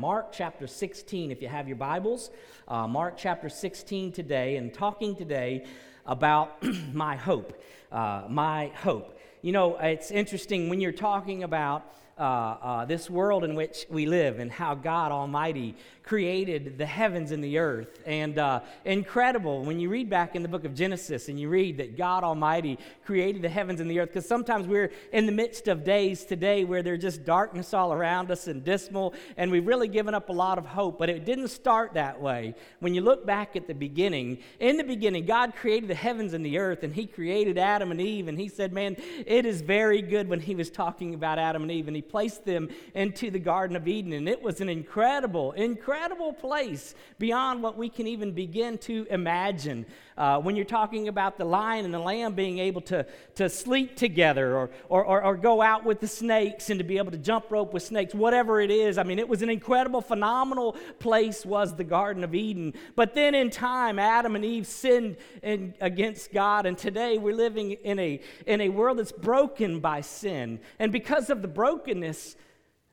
Mark chapter 16, if you have your Bibles, uh, Mark chapter 16 today, and talking today about my hope. Uh, my hope. You know, it's interesting when you're talking about uh, uh, this world in which we live and how God Almighty created the heavens and the earth. And uh, incredible when you read back in the book of Genesis and you read that God Almighty created the heavens and the earth, because sometimes we're in the midst of days today where there's just darkness all around us and dismal, and we've really given up a lot of hope. But it didn't start that way. When you look back at the beginning, in the beginning, God created the heavens and the earth, and He created Adam and Eve, and He said, Man, it is very good when He was talking about Adam and Eve, and He placed them into the Garden of Eden, and it was an incredible, incredible incredible place beyond what we can even begin to imagine. Uh, when you're talking about the lion and the lamb being able to, to sleep together or, or, or, or go out with the snakes and to be able to jump rope with snakes, whatever it is. I mean, it was an incredible, phenomenal place, was the Garden of Eden. But then in time, Adam and Eve sinned in, against God, and today we're living in a, in a world that's broken by sin. And because of the brokenness,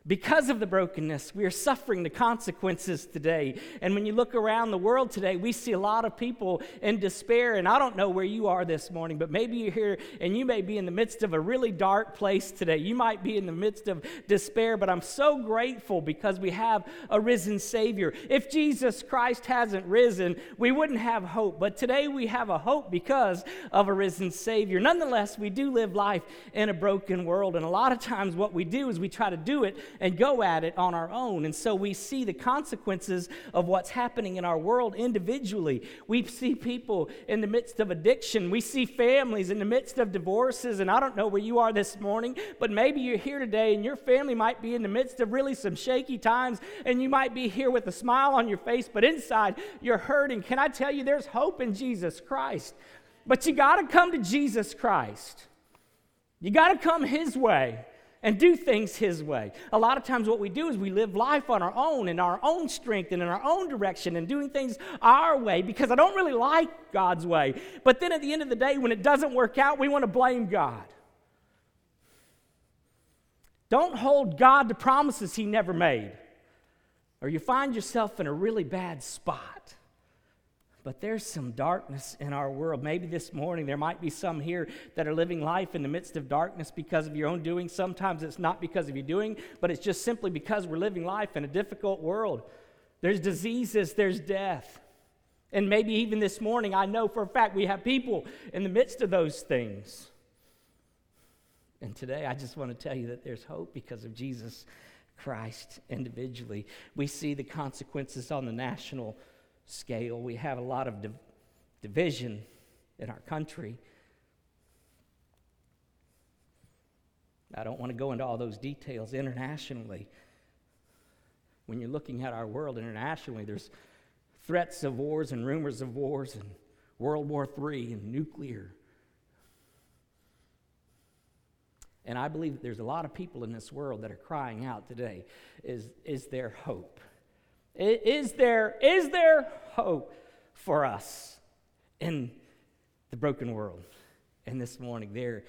because of the brokenness, we are suffering the consequences today. And when you look around the world today, we see a lot of people in despair. And I don't know where you are this morning, but maybe you're here and you may be in the midst of a really dark place today. You might be in the midst of despair, but I'm so grateful because we have a risen Savior. If Jesus Christ hasn't risen, we wouldn't have hope. But today we have a hope because of a risen Savior. Nonetheless, we do live life in a broken world. And a lot of times, what we do is we try to do it and go at it on our own. And so we see the consequences of what's happening in our world individually. We see people in the midst of addiction, we see families in the midst of divorces. And I don't know where you are this morning, but maybe you're here today and your family might be in the midst of really some shaky times, and you might be here with a smile on your face, but inside you're hurting. Can I tell you, there's hope in Jesus Christ. But you got to come to Jesus Christ. You got to come His way and do things His way. A lot of times, what we do is we live life on our own, in our own strength, and in our own direction, and doing things our way because I don't really like God's way. But then at the end of the day, when it doesn't work out, we want to blame God. Don't hold God to promises He never made, or you find yourself in a really bad spot. But there's some darkness in our world. Maybe this morning there might be some here that are living life in the midst of darkness because of your own doing. Sometimes it's not because of your doing, but it's just simply because we're living life in a difficult world. There's diseases, there's death. And maybe even this morning, I know for a fact we have people in the midst of those things. And today, I just want to tell you that there's hope because of Jesus Christ individually. We see the consequences on the national scale. We have a lot of div- division in our country. I don't want to go into all those details internationally. When you're looking at our world internationally, there's threats of wars and rumors of wars and World War III and nuclear. And I believe that there's a lot of people in this world that are crying out today is, is there hope? Is there, is there hope for us in the broken world? And this morning, there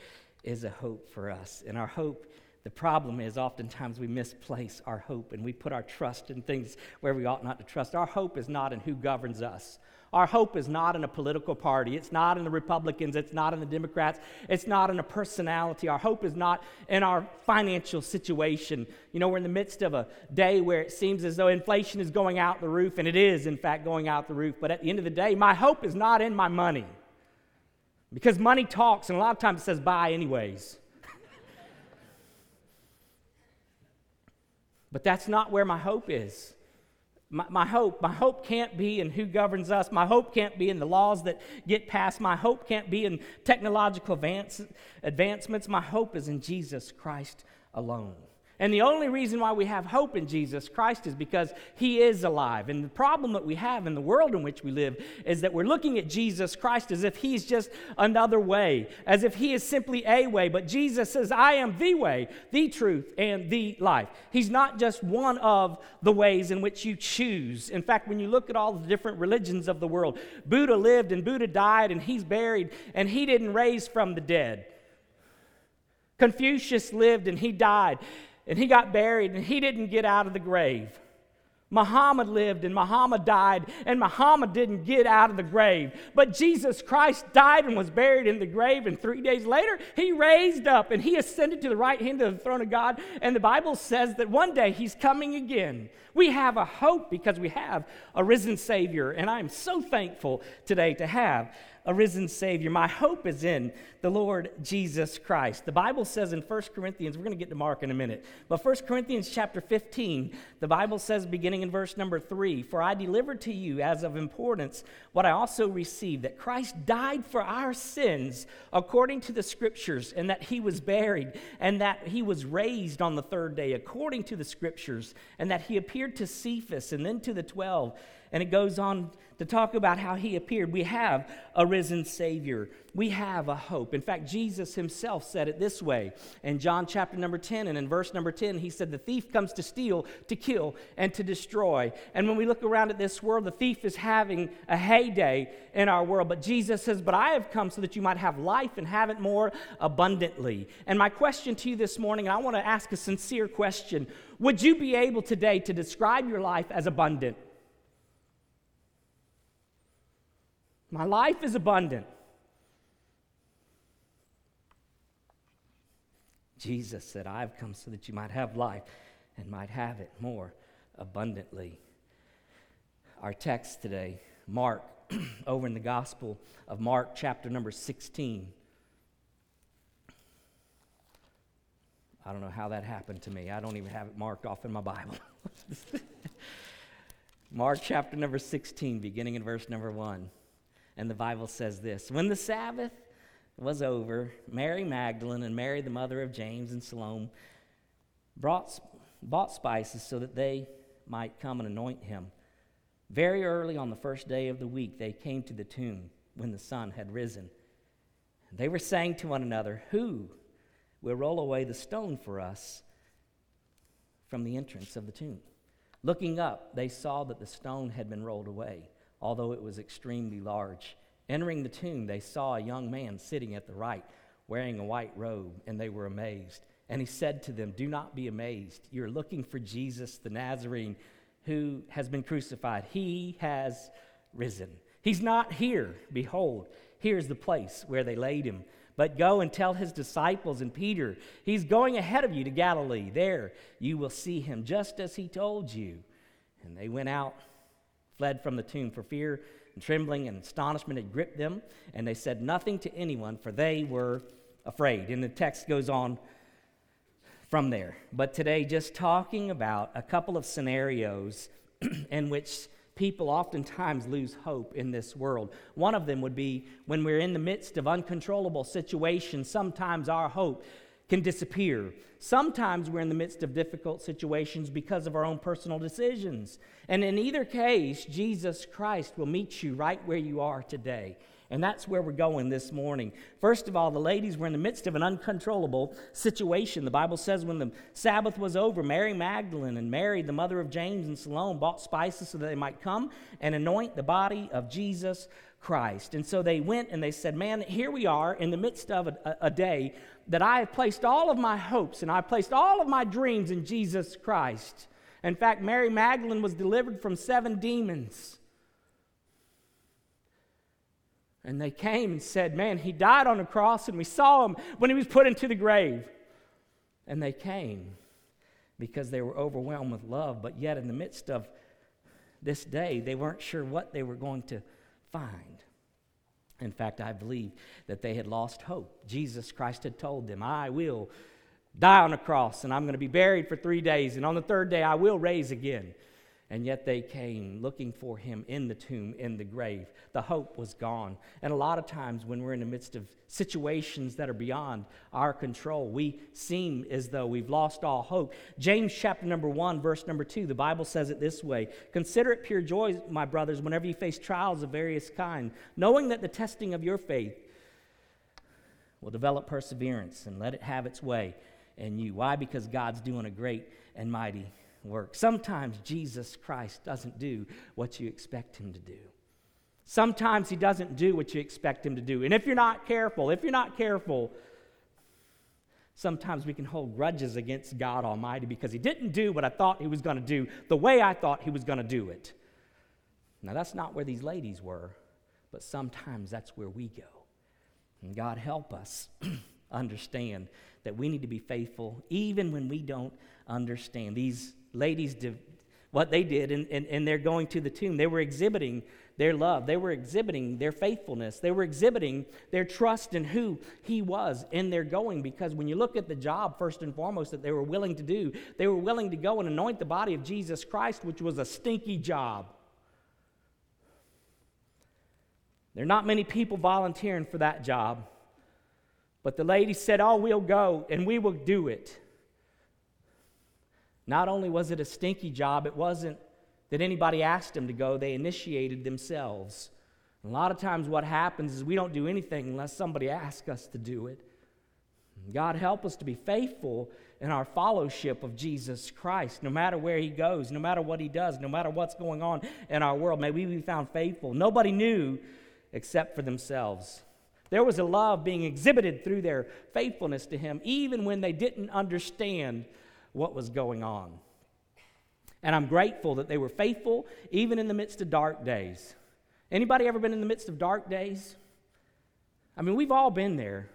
is a hope for us. And our hope, the problem is oftentimes we misplace our hope and we put our trust in things where we ought not to trust. Our hope is not in who governs us. Our hope is not in a political party. It's not in the Republicans. It's not in the Democrats. It's not in a personality. Our hope is not in our financial situation. You know, we're in the midst of a day where it seems as though inflation is going out the roof, and it is, in fact, going out the roof. But at the end of the day, my hope is not in my money. Because money talks, and a lot of times it says buy anyways. but that's not where my hope is. My, my, hope, my hope can't be in who governs us. My hope can't be in the laws that get passed. My hope can't be in technological advance, advancements. My hope is in Jesus Christ alone. And the only reason why we have hope in Jesus Christ is because he is alive. And the problem that we have in the world in which we live is that we're looking at Jesus Christ as if he's just another way, as if he is simply a way. But Jesus says, I am the way, the truth, and the life. He's not just one of the ways in which you choose. In fact, when you look at all the different religions of the world, Buddha lived and Buddha died and he's buried and he didn't raise from the dead. Confucius lived and he died and he got buried and he didn't get out of the grave. Muhammad lived and Muhammad died, and Muhammad didn't get out of the grave. But Jesus Christ died and was buried in the grave, and three days later, he raised up and he ascended to the right hand of the throne of God. And the Bible says that one day he's coming again. We have a hope because we have a risen Savior, and I'm so thankful today to have a risen Savior. My hope is in the Lord Jesus Christ. The Bible says in 1 Corinthians, we're going to get to Mark in a minute, but 1 Corinthians chapter 15, the Bible says, beginning in verse number 3 For I delivered to you as of importance what I also received, that Christ died for our sins according to the Scriptures, and that he was buried, and that he was raised on the third day according to the Scriptures, and that he appeared to Cephas and then to the twelve. And it goes on to talk about how he appeared. We have a risen Savior. We have a hope. In fact, Jesus himself said it this way in John chapter number 10 and in verse number 10, he said, The thief comes to steal, to kill, and to destroy. And when we look around at this world, the thief is having a heyday in our world. But Jesus says, But I have come so that you might have life and have it more abundantly. And my question to you this morning, I want to ask a sincere question Would you be able today to describe your life as abundant? My life is abundant. Jesus said, I've come so that you might have life and might have it more abundantly. Our text today, Mark, over in the Gospel of Mark, chapter number 16. I don't know how that happened to me. I don't even have it marked off in my Bible. Mark chapter number 16, beginning in verse number 1. And the Bible says this When the Sabbath was over, Mary Magdalene and Mary, the mother of James and Salome, brought, bought spices so that they might come and anoint him. Very early on the first day of the week, they came to the tomb when the sun had risen. They were saying to one another, Who will roll away the stone for us from the entrance of the tomb? Looking up, they saw that the stone had been rolled away although it was extremely large. Entering the tomb, they saw a young man sitting at the right, wearing a white robe, and they were amazed. And he said to them, Do not be amazed. You're looking for Jesus the Nazarene who has been crucified. He has risen. He's not here. Behold, here's the place where they laid him. But go and tell his disciples and Peter, he's going ahead of you to Galilee. There you will see him just as he told you. And they went out fled from the tomb for fear and trembling and astonishment had gripped them, and they said nothing to anyone, for they were afraid. And the text goes on from there. But today, just talking about a couple of scenarios in which people oftentimes lose hope in this world. One of them would be when we're in the midst of uncontrollable situations, sometimes our hope can disappear. Sometimes we're in the midst of difficult situations because of our own personal decisions. And in either case, Jesus Christ will meet you right where you are today. And that's where we're going this morning. First of all, the ladies were in the midst of an uncontrollable situation. The Bible says when the Sabbath was over, Mary Magdalene and Mary, the mother of James and Salome, bought spices so that they might come and anoint the body of Jesus Christ. And so they went and they said, Man, here we are in the midst of a, a, day that I have placed all of my hopes and I've placed all of my dreams in Jesus Christ. In fact, Mary Magdalene was delivered from seven demons. And they came and said, Man, he died on the cross, and we saw him when he was put into the grave. And they came because they were overwhelmed with love, but yet in the midst of this day, they weren't sure what they were going to find. In fact, I believe that they had lost hope. Jesus Christ had told them, I will die on a cross and I'm going to be buried for three days, and on the third day I will raise again. And yet they came looking for him in the tomb, in the grave. The hope was gone. And a lot of times when we're in the midst of situations that are beyond our control, we seem as though we've lost all hope. James chapter number 1, verse number 2, the Bible says it this way Consider it pure joy, my brothers, whenever you face trials of various kind, knowing that the testing of your faith will develop perseverance and let it have its way in you. Why? Because God's doing a great and mighty work. Sometimes Jesus Christ doesn't do what you expect him to do. Sometimes he doesn't do what you expect him to do. And if you're not careful, if you're not careful, Sometimes we can hold grudges against God Almighty because He didn't do what I thought He was going to do the way I thought He was going to do it. Now, that's not where these ladies were, but sometimes that's where we go. And God help us understand that we need to be faithful even when we don't understand. These ladies, did what they did, and, and, and they're going to the tomb, they were exhibiting their love. They were exhibiting their faithfulness. They were exhibiting their trust in who He was in their going. Because when you look at the job, first and foremost, that they were willing to do, they were willing to go and anoint the body of Jesus Christ, which was a stinky job. There are not many people volunteering for that job. But the lady said, Oh, we'll go and we will do it. Not only was it a stinky job, it wasn't that anybody asked them to go, they initiated themselves. A lot of times, what happens is we don't do anything unless somebody asks us to do it. God help us to be faithful in our fellowship of Jesus Christ, no matter where He goes, no matter what He does, no matter what's going on in our world. May we be found faithful. Nobody knew except for themselves. There was a love being exhibited through their faithfulness to Him, even when they didn't understand what was going on. And I'm grateful that they were faithful even in the midst of dark days. Anybody ever been in the midst of dark days? I mean, we've all been there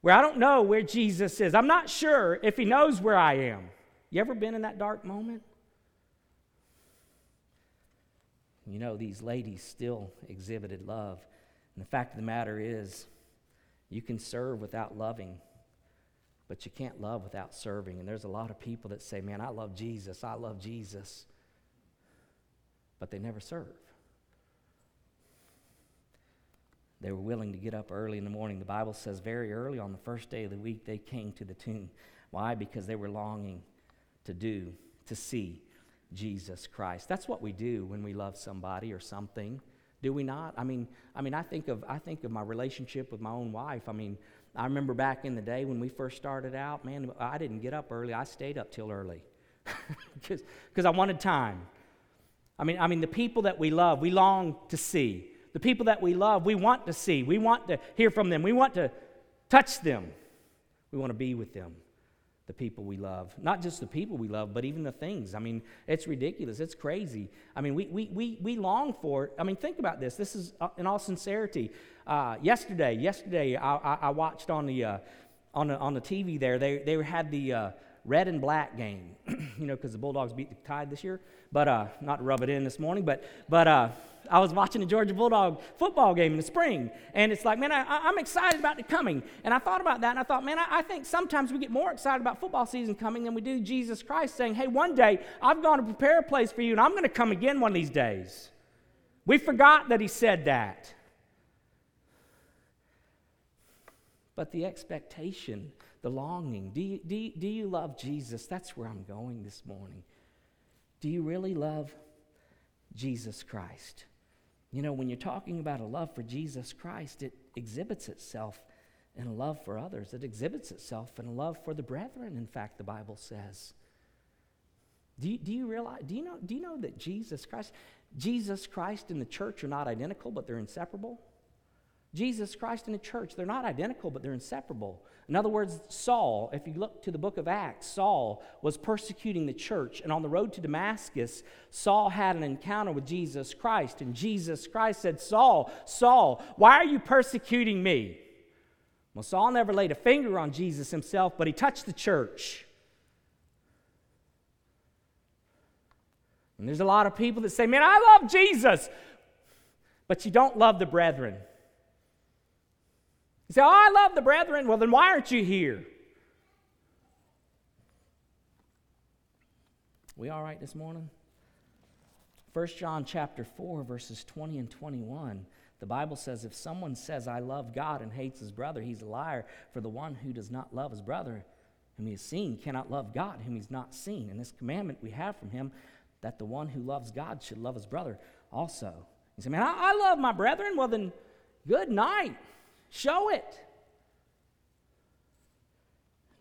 where I don't know where Jesus is. I'm not sure if he knows where I am. You ever been in that dark moment? You know, these ladies still exhibited love. And the fact of the matter is, you can serve without loving. But you can't love without serving. And there's a lot of people that say, Man, I love Jesus. I love Jesus. But they never serve. They were willing to get up early in the morning. The Bible says very early on the first day of the week they came to the tomb. Why? Because they were longing to do, to see Jesus Christ. That's what we do when we love somebody or something. Do we not? I mean, I mean, I think of I think of my relationship with my own wife. I mean, I remember back in the day when we first started out, man, I didn't get up early. I stayed up till early because I wanted time. I mean, I mean, the people that we love, we long to see. The people that we love, we want to see. We want to hear from them. We want to touch them. We want to be with them, the people we love. Not just the people we love, but even the things. I mean, it's ridiculous. It's crazy. I mean, we, we, we, we long for. I mean, think about this. This is, uh, in all sincerity, uh, yesterday, yesterday, I, I, I watched on the, uh, on the on the TV there. They they had the uh, red and black game, you know, because the Bulldogs beat the Tide this year. But uh, not to rub it in this morning, but but uh, I was watching the Georgia Bulldog football game in the spring, and it's like, man, I, am excited about it coming. And I thought about that, and I thought, man, I, I, think sometimes we get more excited about football season coming than we do Jesus Christ saying, hey, one day I've gone to prepare a place for you, and I'm going to come again one of these days. We forgot that he said that. but the expectation, the longing. Do you, do, you, do you love Jesus? That's where I'm going this morning. Do you really love Jesus Christ? You know, when you're talking about a love for Jesus Christ, it exhibits itself in a love for others. It exhibits itself in a love for the brethren, in fact, the Bible says. Do you, do you realize, do you, know, do you know that Jesus Christ, Jesus Christ and the church are not identical, but they're inseparable? Jesus Christ and the church, they're not identical, but they're inseparable. In other words, Saul, if you look to the book of Acts, Saul was persecuting the church. And on the road to Damascus, Saul had an encounter with Jesus Christ. And Jesus Christ said, Saul, Saul, why are you persecuting me? Well, Saul never laid a finger on Jesus himself, but he touched the church. And there's a lot of people that say, Man, I love Jesus, but you don't love the brethren. You say, Oh, I love the brethren. Well, then why aren't you here? We all right this morning? 1 John chapter 4, verses 20 and 21. The Bible says, If someone says, I love God and hates his brother, he's a liar. For the one who does not love his brother, whom he has seen, cannot love God, whom he's not seen. And this commandment we have from him that the one who loves God should love his brother also. You say, Man, I, I love my brethren. Well, then, good night. Show it.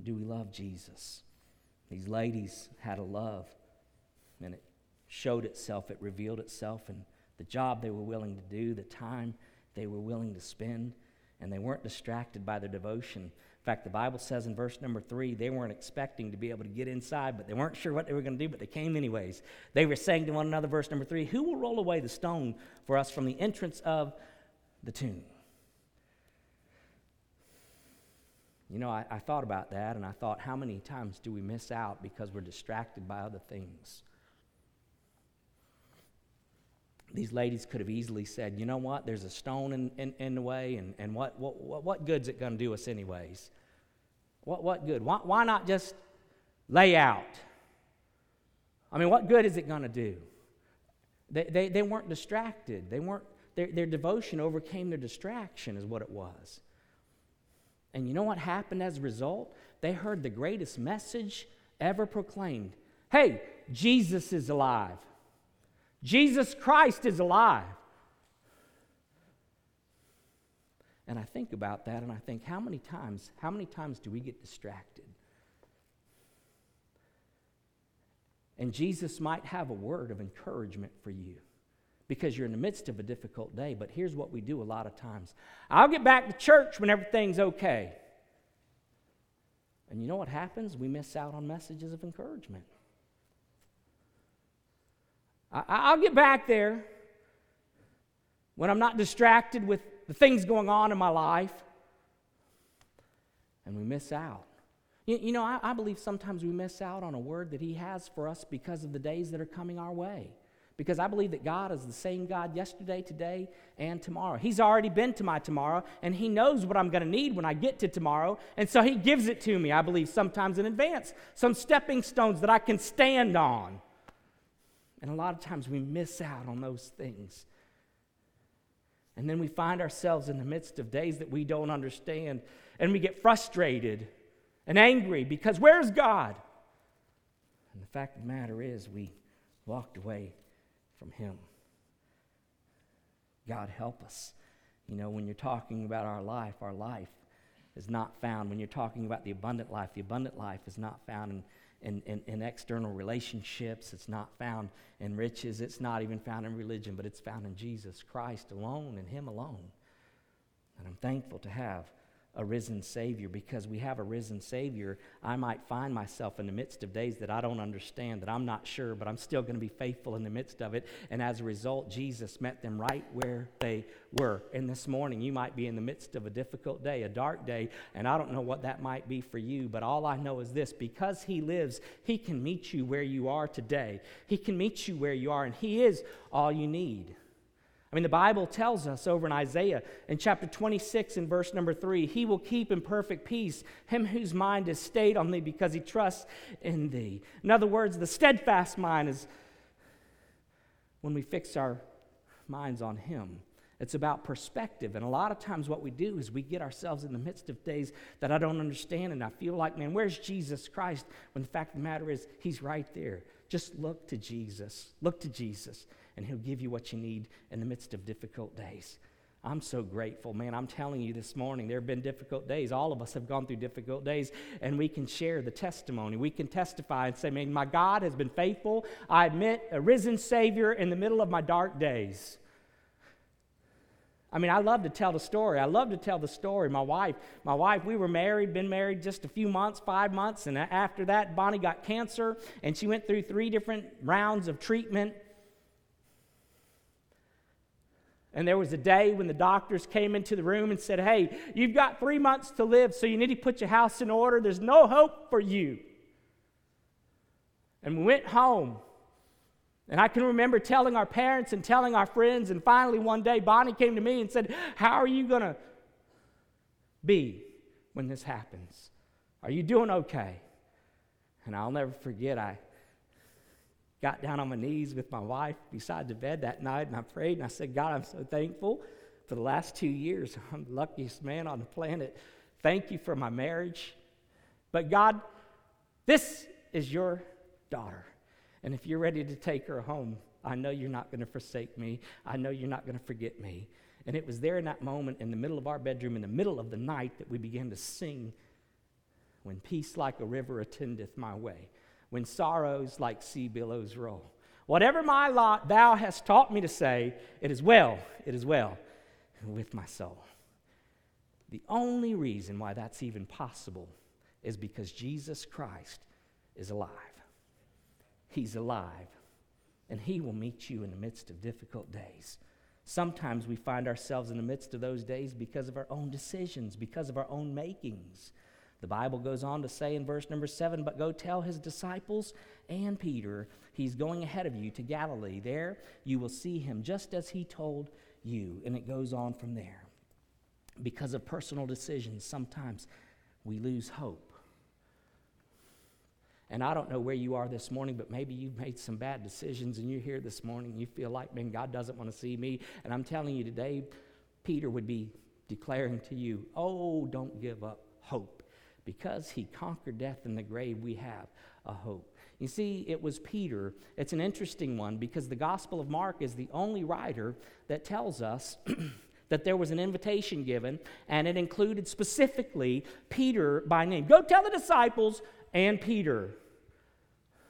Do we love Jesus? These ladies had a love, and it showed itself, it revealed itself in the job they were willing to do, the time they were willing to spend, and they weren't distracted by their devotion. In fact, the Bible says in verse number three, they weren't expecting to be able to get inside, but they weren't sure what they were going to do, but they came anyways. They were saying to one another, verse number three, Who will roll away the stone for us from the entrance of the tomb? You know, I, I thought about that and I thought, how many times do we miss out because we're distracted by other things? these ladies could have easily said, you know what, there's a stone in, in, in the way, and, and what, what, what, what good's it going to do us, anyways? What, what good? Why, why not just lay out? I mean, what good is it going to do? They, they, they weren't distracted. They weren't, their, their devotion overcame their distraction, is what it was. And you know what happened as a result? They heard the greatest message ever proclaimed Hey, Jesus is alive. Jesus Christ is alive. And I think about that and I think, how many times, how many times do we get distracted? And Jesus might have a word of encouragement for you because you're in the midst of a difficult day. But here's what we do a lot of times I'll get back to church when everything's okay. And you know what happens? We miss out on messages of encouragement. I, will get back there when I'm not distracted with the things going on in my life. And we miss out. You, you know, I, I believe sometimes we miss out on a word that He has for us because of the days that are coming our way. Because I believe that God is the same God yesterday, today, and tomorrow. He's already been to my tomorrow, and He knows what I'm going to need when I get to tomorrow. And so He gives it to me, I believe, sometimes in advance. Some stepping stones that I can stand on. And a lot of times we miss out on those things. And then we find ourselves in the midst of days that we don't understand, and we get frustrated and angry because where's God? And the fact of the matter is, we walked away from Him. God help us. You know, when you're talking about our life, our life is not found. When you're talking about the abundant life, the abundant life is not found in in, in, in, external relationships. It's not found in riches. It's not even found in religion, but it's found in Jesus Christ alone and Him alone. And I'm thankful to have a risen Savior because we have a risen Savior, I might find myself in the midst of days that I don't understand, that I'm not sure, but I'm still going to be faithful in the midst of it. And as a result, Jesus met them right where they were. And this morning, you might be in the midst of a difficult day, a dark day, and I don't know what that might be for you, but all I know is this because He lives, He can meet you where you are today. He can meet you where you are, and He is all you need. I mean, the Bible tells us over in Isaiah in chapter 26 and verse number 3 He will keep in perfect peace him whose mind is stayed on thee because he trusts in thee. In other words, the steadfast mind is when we fix our minds on him. It's about perspective. And a lot of times, what we do is we get ourselves in the midst of days that I don't understand, and I feel like, man, where's Jesus Christ? When the fact of the matter is, He's right there. Just look to Jesus. Look to Jesus and He'll give you what you need in the midst of difficult days. I'm so grateful, man. I'm telling you this morning, there have been difficult days. All of us have gone through difficult days, and we can share the testimony. We can testify and say, man, my God has been faithful. I admit a risen Savior in the middle of my dark days. I mean, I love to tell the story. I love to tell the story. My wife, my wife, we were married, been married just a few months, five months, and after that, Bonnie got cancer, and she went through three different rounds of treatment. And there was a day when the doctors came into the room and said, Hey, you've got three months to live, so you need to put your house in order. There's no hope for you. And we went home. And I can remember telling our parents and telling our friends. And finally, one day, Bonnie came to me and said, How are you going to be when this happens? Are you doing okay? And I'll never forget, I got down on my knees with my wife beside the bed that night and I prayed and I said, God, I'm so thankful for the last two years. I'm the luckiest man on the planet. Thank you for my marriage. But God, this is your daughter. And if you're ready to take her home, I know you're not going to forsake me. I know you're not going to forget me. And it was there in that moment, in the middle of our bedroom, in the middle of the night, that we began to sing, When peace like a river attendeth my way when sorrows like sea billows roll. Whatever my lot thou hast taught me to say, it is well, it is well with my soul. The only reason why that's even possible is because Jesus Christ is alive. He's alive, and He will meet you in the midst of difficult days. Sometimes we find ourselves in the midst of those days because of our own decisions, because of our own makings. The Bible goes on to say in verse number seven, But go tell his disciples and Peter, he's going ahead of you to Galilee. There you will see him just as he told you. And it goes on from there. Because of personal decisions, sometimes we lose hope. And I don't know where you are this morning, but maybe you've made some bad decisions and you're here this morning you feel like, man, God doesn't want to see me. And I'm telling you today, Peter would be declaring to you, oh, don't give up hope. Because he conquered death and the grave, we have a hope. You see, it was Peter. It's an interesting one because the Gospel of Mark is the only writer that tells us that there was an invitation given, and it included specifically Peter by name. Go tell the disciples and Peter.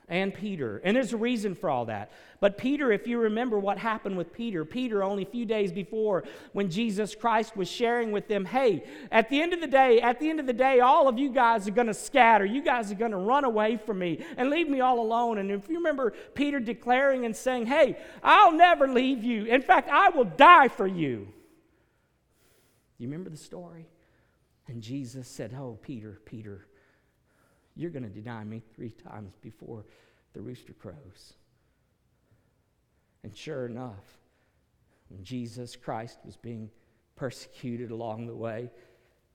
And Peter. And there's a reason for all that. But Peter, if you remember what happened with Peter, Peter, only a few days before, when Jesus Christ was sharing with them, hey, at the end of the day, at the end of the day, all of you guys are going to scatter. You guys are going to run away from me and leave me all alone. And if you remember Peter declaring and saying, hey, I'll never leave you. In fact, I will die for you. You remember the story? And Jesus said, Oh, Peter, Peter, you're going to deny me three times before the rooster crows. And sure enough, when Jesus Christ was being persecuted along the way,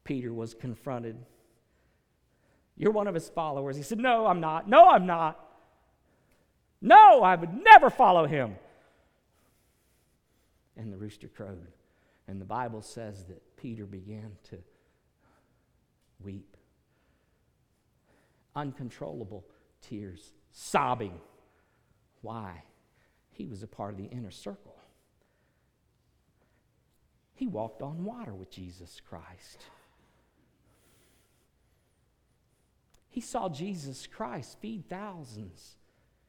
Peter was confronted. You're one of his followers. He said, No, I'm not. No, I'm not. No, I would never follow him. And the rooster crowed. And the Bible says that Peter began to weep uncontrollable tears, sobbing. Why? He was a part of the inner circle. He walked on water with Jesus Christ. He saw Jesus Christ feed thousands.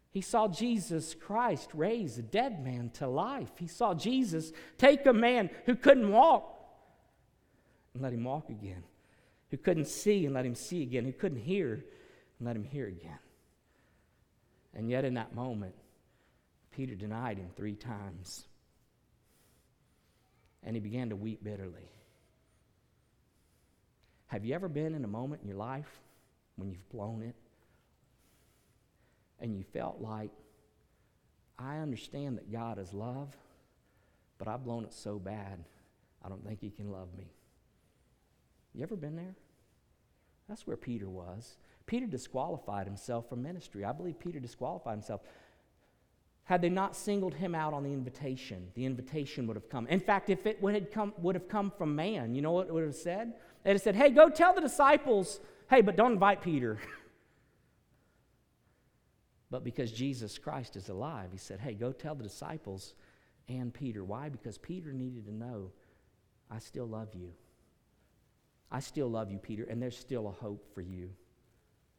He saw Jesus Christ raise a dead man to life. He saw Jesus take a man who couldn't walk and let him walk again, who couldn't see and let him see again, who couldn't hear and let him hear again. And yet, in that moment, Peter denied him three times. And he began to weep bitterly. Have you ever been in a moment in your life when you've blown it and you felt like, I understand that God is love, but I've blown it so bad, I don't think He can love me? You ever been there? That's where Peter was. Peter disqualified himself from ministry. I believe Peter disqualified himself. Had they not singled him out on the invitation, the invitation would have come. In fact, if it would have come, would have come from man, you know what it would have said? They'd have said, hey, go tell the disciples, hey, but don't invite Peter. but because Jesus Christ is alive, he said, hey, go tell the disciples and Peter. Why? Because Peter needed to know, I still love you. I still love you, Peter, and there's still a hope for you.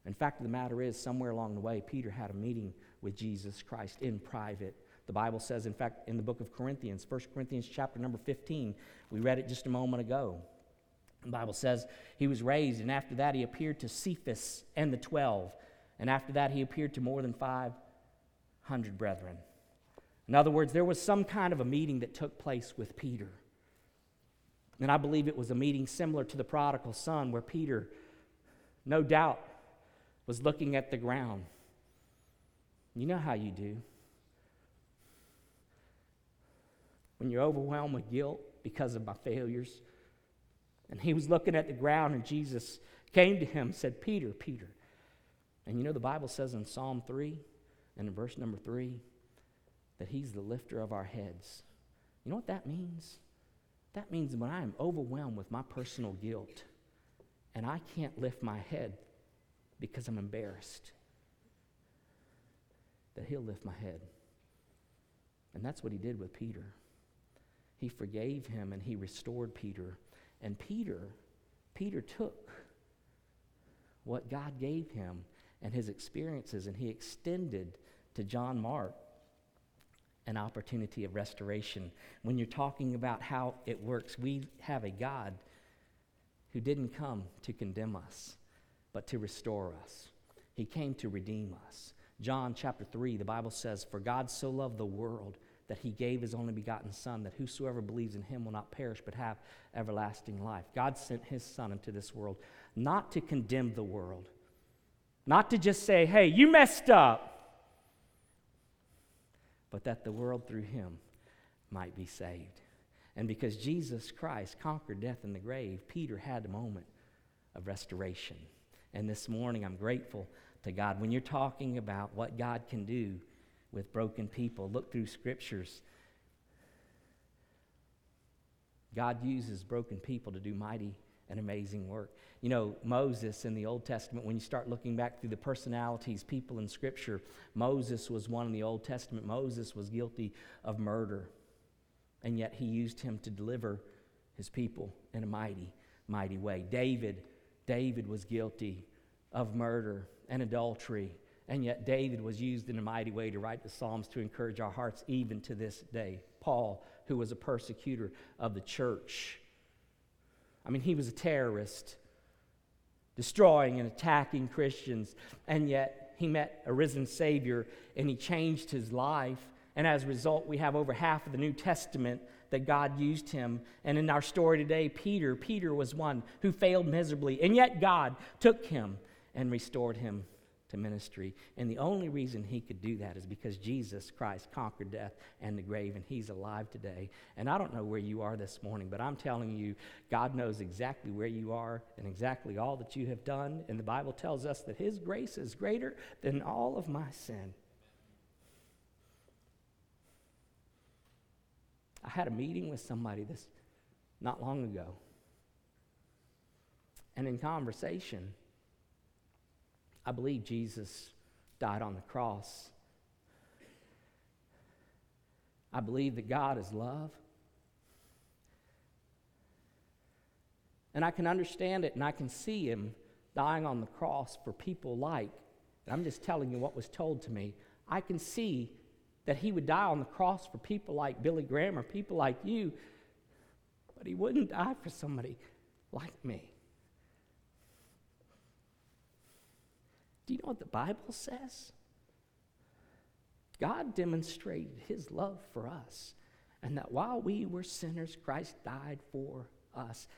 In fact, the matter is, somewhere along the way, Peter had a meeting with Jesus Christ in private. The Bible says, in fact, in the book of Corinthians, 1 Corinthians chapter number 15, we read it just a moment ago. The Bible says he was raised, and after that he appeared to Cephas and the twelve. And after that he appeared to more than 500 brethren. In other words, there was some kind of a meeting that took place with Peter. And I believe it was a meeting similar to the prodigal son, where Peter, no doubt, was looking at the ground. You know how you do. When you're overwhelmed with guilt because of my failures. And he was looking at the ground, and Jesus came to him and said, Peter, Peter. And you know, the Bible says in Psalm 3 and in verse number 3 that he's the lifter of our heads. You know what that means? That means when I am overwhelmed with my personal guilt and I can't lift my head because I'm embarrassed, that He'll lift my head. And that's what He did with Peter. He forgave him and He restored Peter. And Peter, Peter took what God gave him and his experiences and he extended to John Mark an opportunity of restoration. When you're talking about how it works, we have a God who didn't come to condemn us, but to restore us. He came to redeem us. John chapter 3, the Bible says, For God so loved the world that he gave his only begotten Son, that whosoever believes in him will not perish but have everlasting life. God sent his Son into this world not to condemn the world, not to just say, hey, you messed up, but that the world through him might be saved. And because Jesus Christ conquered death in the grave, Peter had a moment of restoration. And this morning, I'm grateful to God. When you're talking about what God can do with broken people, look through scriptures. God uses broken people to do mighty and amazing work. You know, Moses in the Old Testament, when you start looking back through the personalities, people in Scripture, Moses was one in the Old Testament. Moses was guilty of murder and yet he used him to deliver his people in a mighty, mighty way. David, David was guilty of murder and adultery, and yet David was used in a mighty way to write the Psalms to encourage our hearts even to this day. Paul, who was a persecutor of the church, I mean, he was a terrorist, destroying and attacking Christians, and yet he met a risen Savior and he changed his life and as a result, we have over half of the New Testament that God used him. And in our story today, Peter, Peter was one who failed miserably, and yet God took him and restored him to ministry. And the only reason he could do that is because Jesus Christ conquered death and the grave, and he's alive today. And I don't know where you are this morning, but I'm telling you, God knows exactly where you are and exactly all that you have done. And the Bible tells us that his grace is greater than all of my sin. I had a meeting with somebody this not long ago. And in conversation, I believe Jesus died on the cross. I believe that God is love. And I can understand it and I can see him dying on the cross for people like, I'm just telling you what was told to me. I can see that he would die on the cross for people like Billy Graham or people like you, but he wouldn't die for somebody like me. Do you know what the Bible says? God demonstrated his love for us, and that while we were sinners, Christ died for us.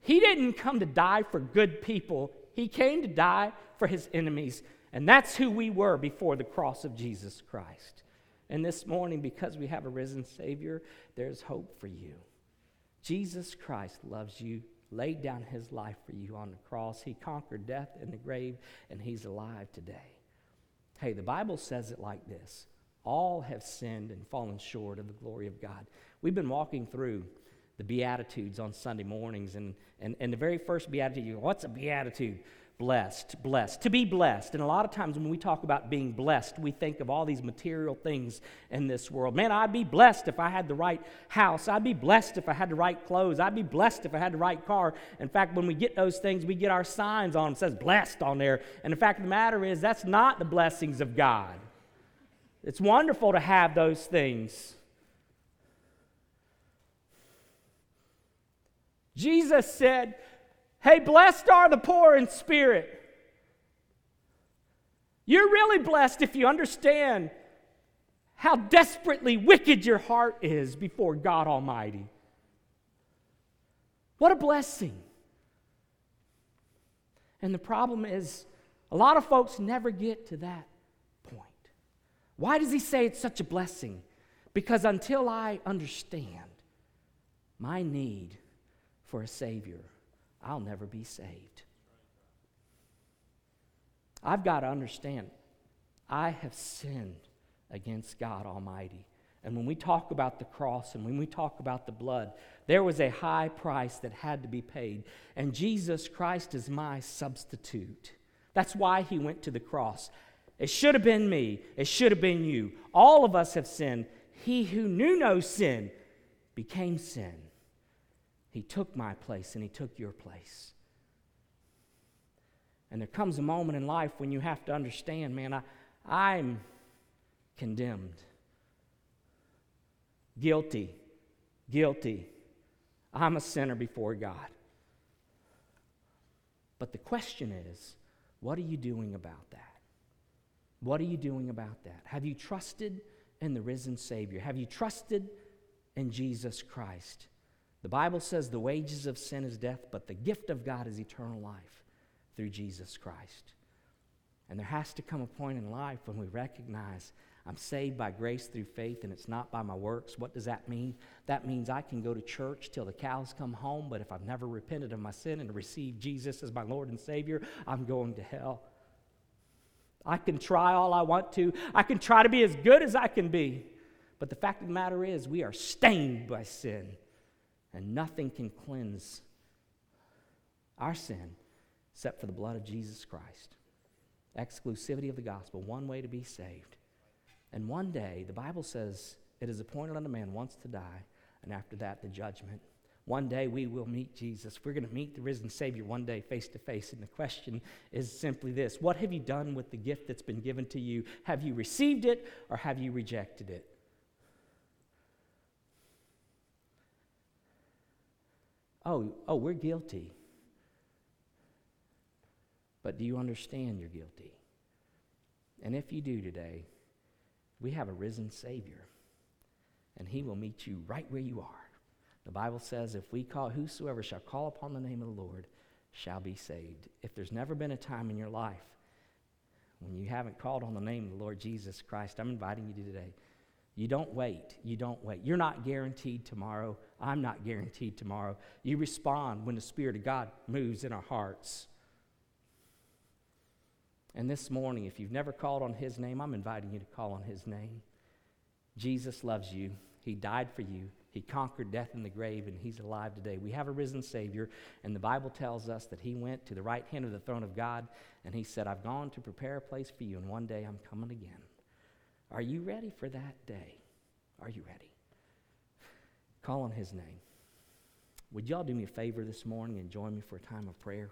He didn't come to die for good people, he came to die for his enemies. And that's who we were before the cross of Jesus Christ. And this morning, because we have a risen Savior, there's hope for you. Jesus Christ loves you, laid down his life for you on the cross. He conquered death in the grave, and he's alive today. Hey, the Bible says it like this All have sinned and fallen short of the glory of God. We've been walking through the Beatitudes on Sunday mornings, and, and, and the very first Beatitude, What's a Beatitude? Blessed, blessed, to be blessed. And a lot of times when we talk about being blessed, we think of all these material things in this world. Man, I'd be blessed if I had the right house. I'd be blessed if I had the right clothes. I'd be blessed if I had the right car. In fact, when we get those things, we get our signs on them, says blessed on there. And the fact of the matter is, that's not the blessings of God. It's wonderful to have those things. Jesus said, Hey, blessed are the poor in spirit. You're really blessed if you understand how desperately wicked your heart is before God Almighty. What a blessing. And the problem is, a lot of folks never get to that point. Why does he say it's such a blessing? Because until I understand my need for a Savior, I'll never be saved. I've got to understand, I have sinned against God Almighty. And when we talk about the cross and when we talk about the blood, there was a high price that had to be paid. And Jesus Christ is my substitute. That's why he went to the cross. It should have been me, it should have been you. All of us have sinned. He who knew no sin became sin he took my place and He took your place. And there comes a moment in life when you have to understand, man, I, I'm condemned, guilty, guilty. I'm a sinner before God. But the question is, what are you doing about that? What are you doing about that? Have you trusted in the risen Savior? Have you trusted in Jesus Christ? The Bible says the wages of sin is death, but the gift of God is eternal life through Jesus Christ. And there has to come a point in life when we recognize I'm saved by grace through faith and it's not by my works. What does that mean? That means I can go to church till the cows come home, but if I've never repented of my sin and received Jesus as my Lord and Savior, I'm going to hell. I can try all I want to, I can try to be as good as I can be. But the fact of the matter is, we are stained by sin, and nothing can cleanse our sin except for the blood of Jesus Christ. Exclusivity of the gospel, one way to be saved. And one day, the Bible says, it is appointed unto man once to die, and after that, the judgment. One day we will meet Jesus. We're going to meet the risen Savior one day face to face. And the question is simply this What have you done with the gift that's been given to you? Have you received it or have you rejected it? Oh, oh, we're guilty. But do you understand you're guilty? And if you do today, we have a risen Savior, and He will meet you right where you are. The Bible says, if we call, whosoever shall call upon the name of the Lord shall be saved. If there's never been a time in your life when you haven't called on the name of the Lord Jesus Christ, I'm inviting you to today. You don't wait. You don't wait. You're not guaranteed tomorrow. I'm not guaranteed tomorrow. You respond when the Spirit of God moves in our hearts. And this morning, if you've never called on His name, I'm inviting you to call on His name. Jesus loves you, He died for you. He conquered death in the grave, and He's alive today. We have a risen Savior, and the Bible tells us that He went to the right hand of the throne of God, and He said, I've gone to prepare a place for you, and one day I'm coming again. Are you ready for that day? Are you ready? Call on His name. Would y'all do me a favor this morning and join me for a time of prayer?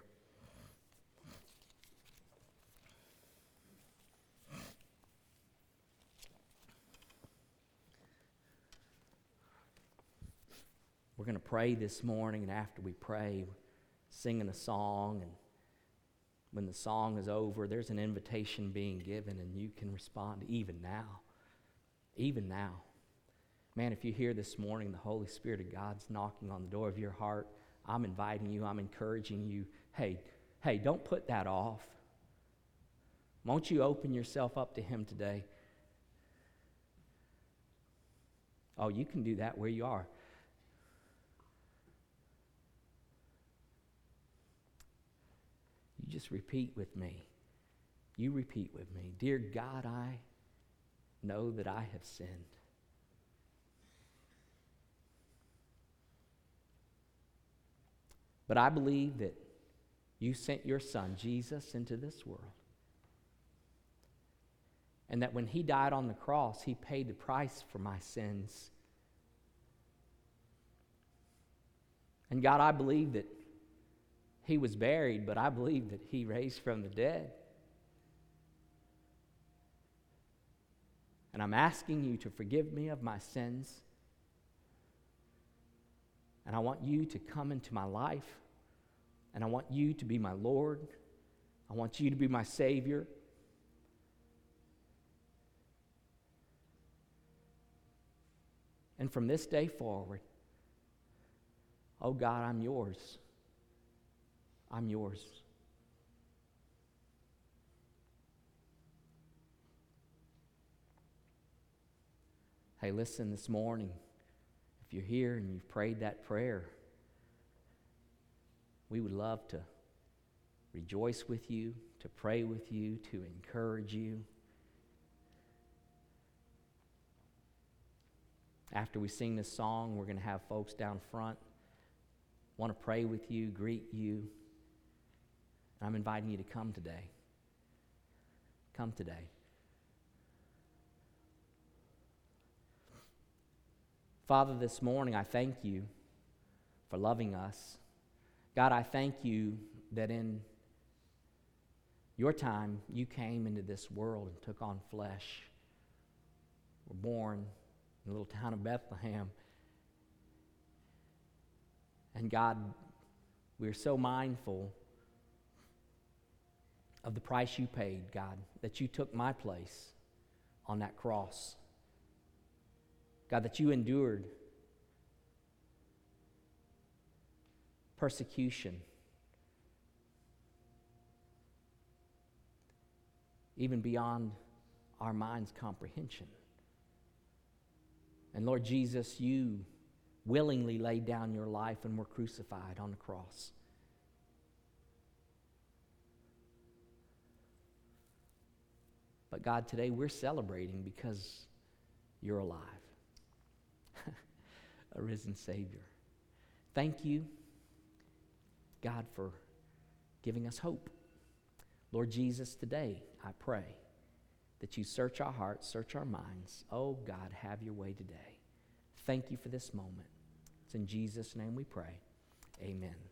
We're going to pray this morning, and after we pray, singing a song. And when the song is over, there's an invitation being given, and you can respond even now. Even now. Man, if you hear this morning the Holy Spirit of God's knocking on the door of your heart, I'm inviting you, I'm encouraging you. Hey, hey, don't put that off. Won't you open yourself up to Him today? Oh, you can do that where you are. Just repeat with me. You repeat with me. Dear God, I know that I have sinned. But I believe that you sent your son, Jesus, into this world. And that when he died on the cross, he paid the price for my sins. And God, I believe that he was buried, but I believe that he raised from the dead. And I'm asking you to forgive me of my sins. And I want you to come into my life. And I want you to be my Lord. I want you to be my Savior. And from this day forward, oh God, I'm yours. I'm yours. Hey, listen this morning. If you're here and you've prayed that prayer, we would love to rejoice with you, to pray with you, to encourage you. After we sing this song, we're going to have folks down front want to pray with you, greet you. I'm inviting you to come today. Come today. Father, this morning I thank you for loving us. God, I thank you that in your time you came into this world and took on flesh. Were born in the little town of Bethlehem. And God, we're so mindful of the price you paid, God, that you took my place on that cross. God, that you endured persecution, even beyond our mind's comprehension. And Lord Jesus, you willingly laid down your life and were crucified on the cross. But God, today we're celebrating because you're alive, a risen Savior. Thank you, God, for giving us hope. Lord Jesus, today I pray that you search our hearts, search our minds. Oh, God, have your way today. Thank you for this moment. It's in Jesus' name we pray. Amen.